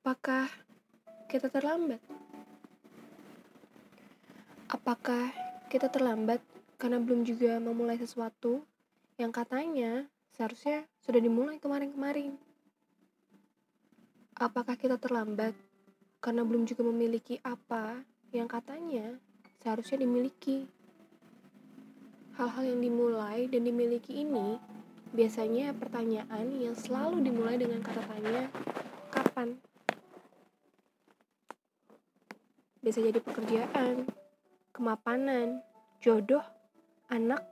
Apakah kita terlambat? Apakah kita terlambat karena belum juga memulai sesuatu yang katanya seharusnya sudah dimulai kemarin-kemarin? Apakah kita terlambat karena belum juga memiliki apa yang katanya seharusnya dimiliki? Hal-hal yang dimulai dan dimiliki ini biasanya pertanyaan yang selalu dimulai dengan kata tanya, kapan? Bisa jadi pekerjaan, kemapanan, jodoh, anak,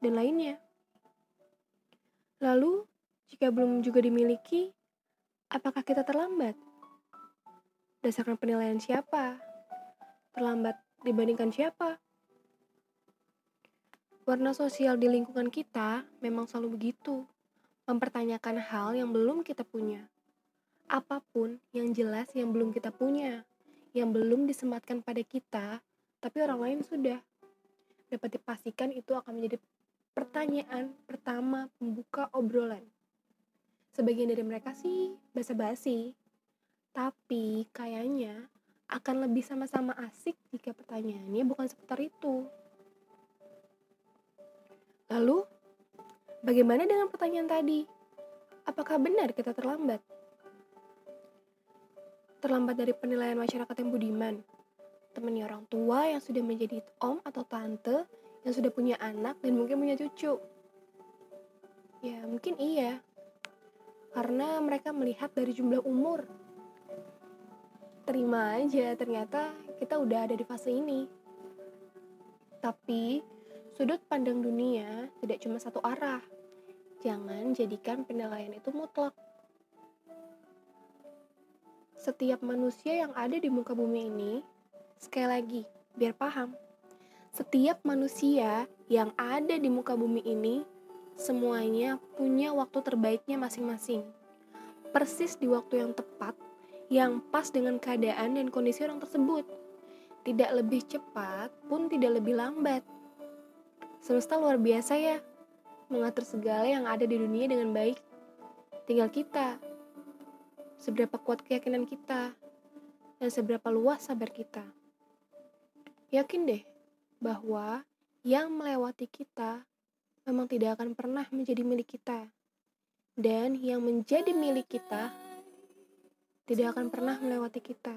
dan lainnya. Lalu, jika belum juga dimiliki, apakah kita terlambat? Dasarkan penilaian siapa? Terlambat dibandingkan siapa? Warna sosial di lingkungan kita memang selalu begitu, mempertanyakan hal yang belum kita punya. Apa pun yang jelas yang belum kita punya, yang belum disematkan pada kita, tapi orang lain sudah. Dapat dipastikan itu akan menjadi pertanyaan pertama pembuka obrolan. Sebagian dari mereka sih basa-basi, tapi kayaknya akan lebih sama-sama asik jika pertanyaannya bukan seputar itu. Lalu, bagaimana dengan pertanyaan tadi? Apakah benar kita terlambat? Terlambat dari penilaian masyarakat yang budiman, temannya orang tua yang sudah menjadi om atau tante, yang sudah punya anak dan mungkin punya cucu. Ya, mungkin iya. Karena mereka melihat dari jumlah umur. Terima aja, ternyata kita udah ada di fase ini. Tapi, Sudut pandang dunia tidak cuma satu arah. Jangan jadikan penilaian itu mutlak. Setiap manusia yang ada di muka bumi ini, sekali lagi, biar paham, setiap manusia yang ada di muka bumi ini, semuanya punya waktu terbaiknya masing-masing. Persis di waktu yang tepat, yang pas dengan keadaan dan kondisi orang tersebut. Tidak lebih cepat pun tidak lebih lambat Semesta luar biasa ya, mengatur segala yang ada di dunia dengan baik. Tinggal kita, seberapa kuat keyakinan kita, dan seberapa luas sabar kita. Yakin deh bahwa yang melewati kita memang tidak akan pernah menjadi milik kita. Dan yang menjadi milik kita tidak akan pernah melewati kita.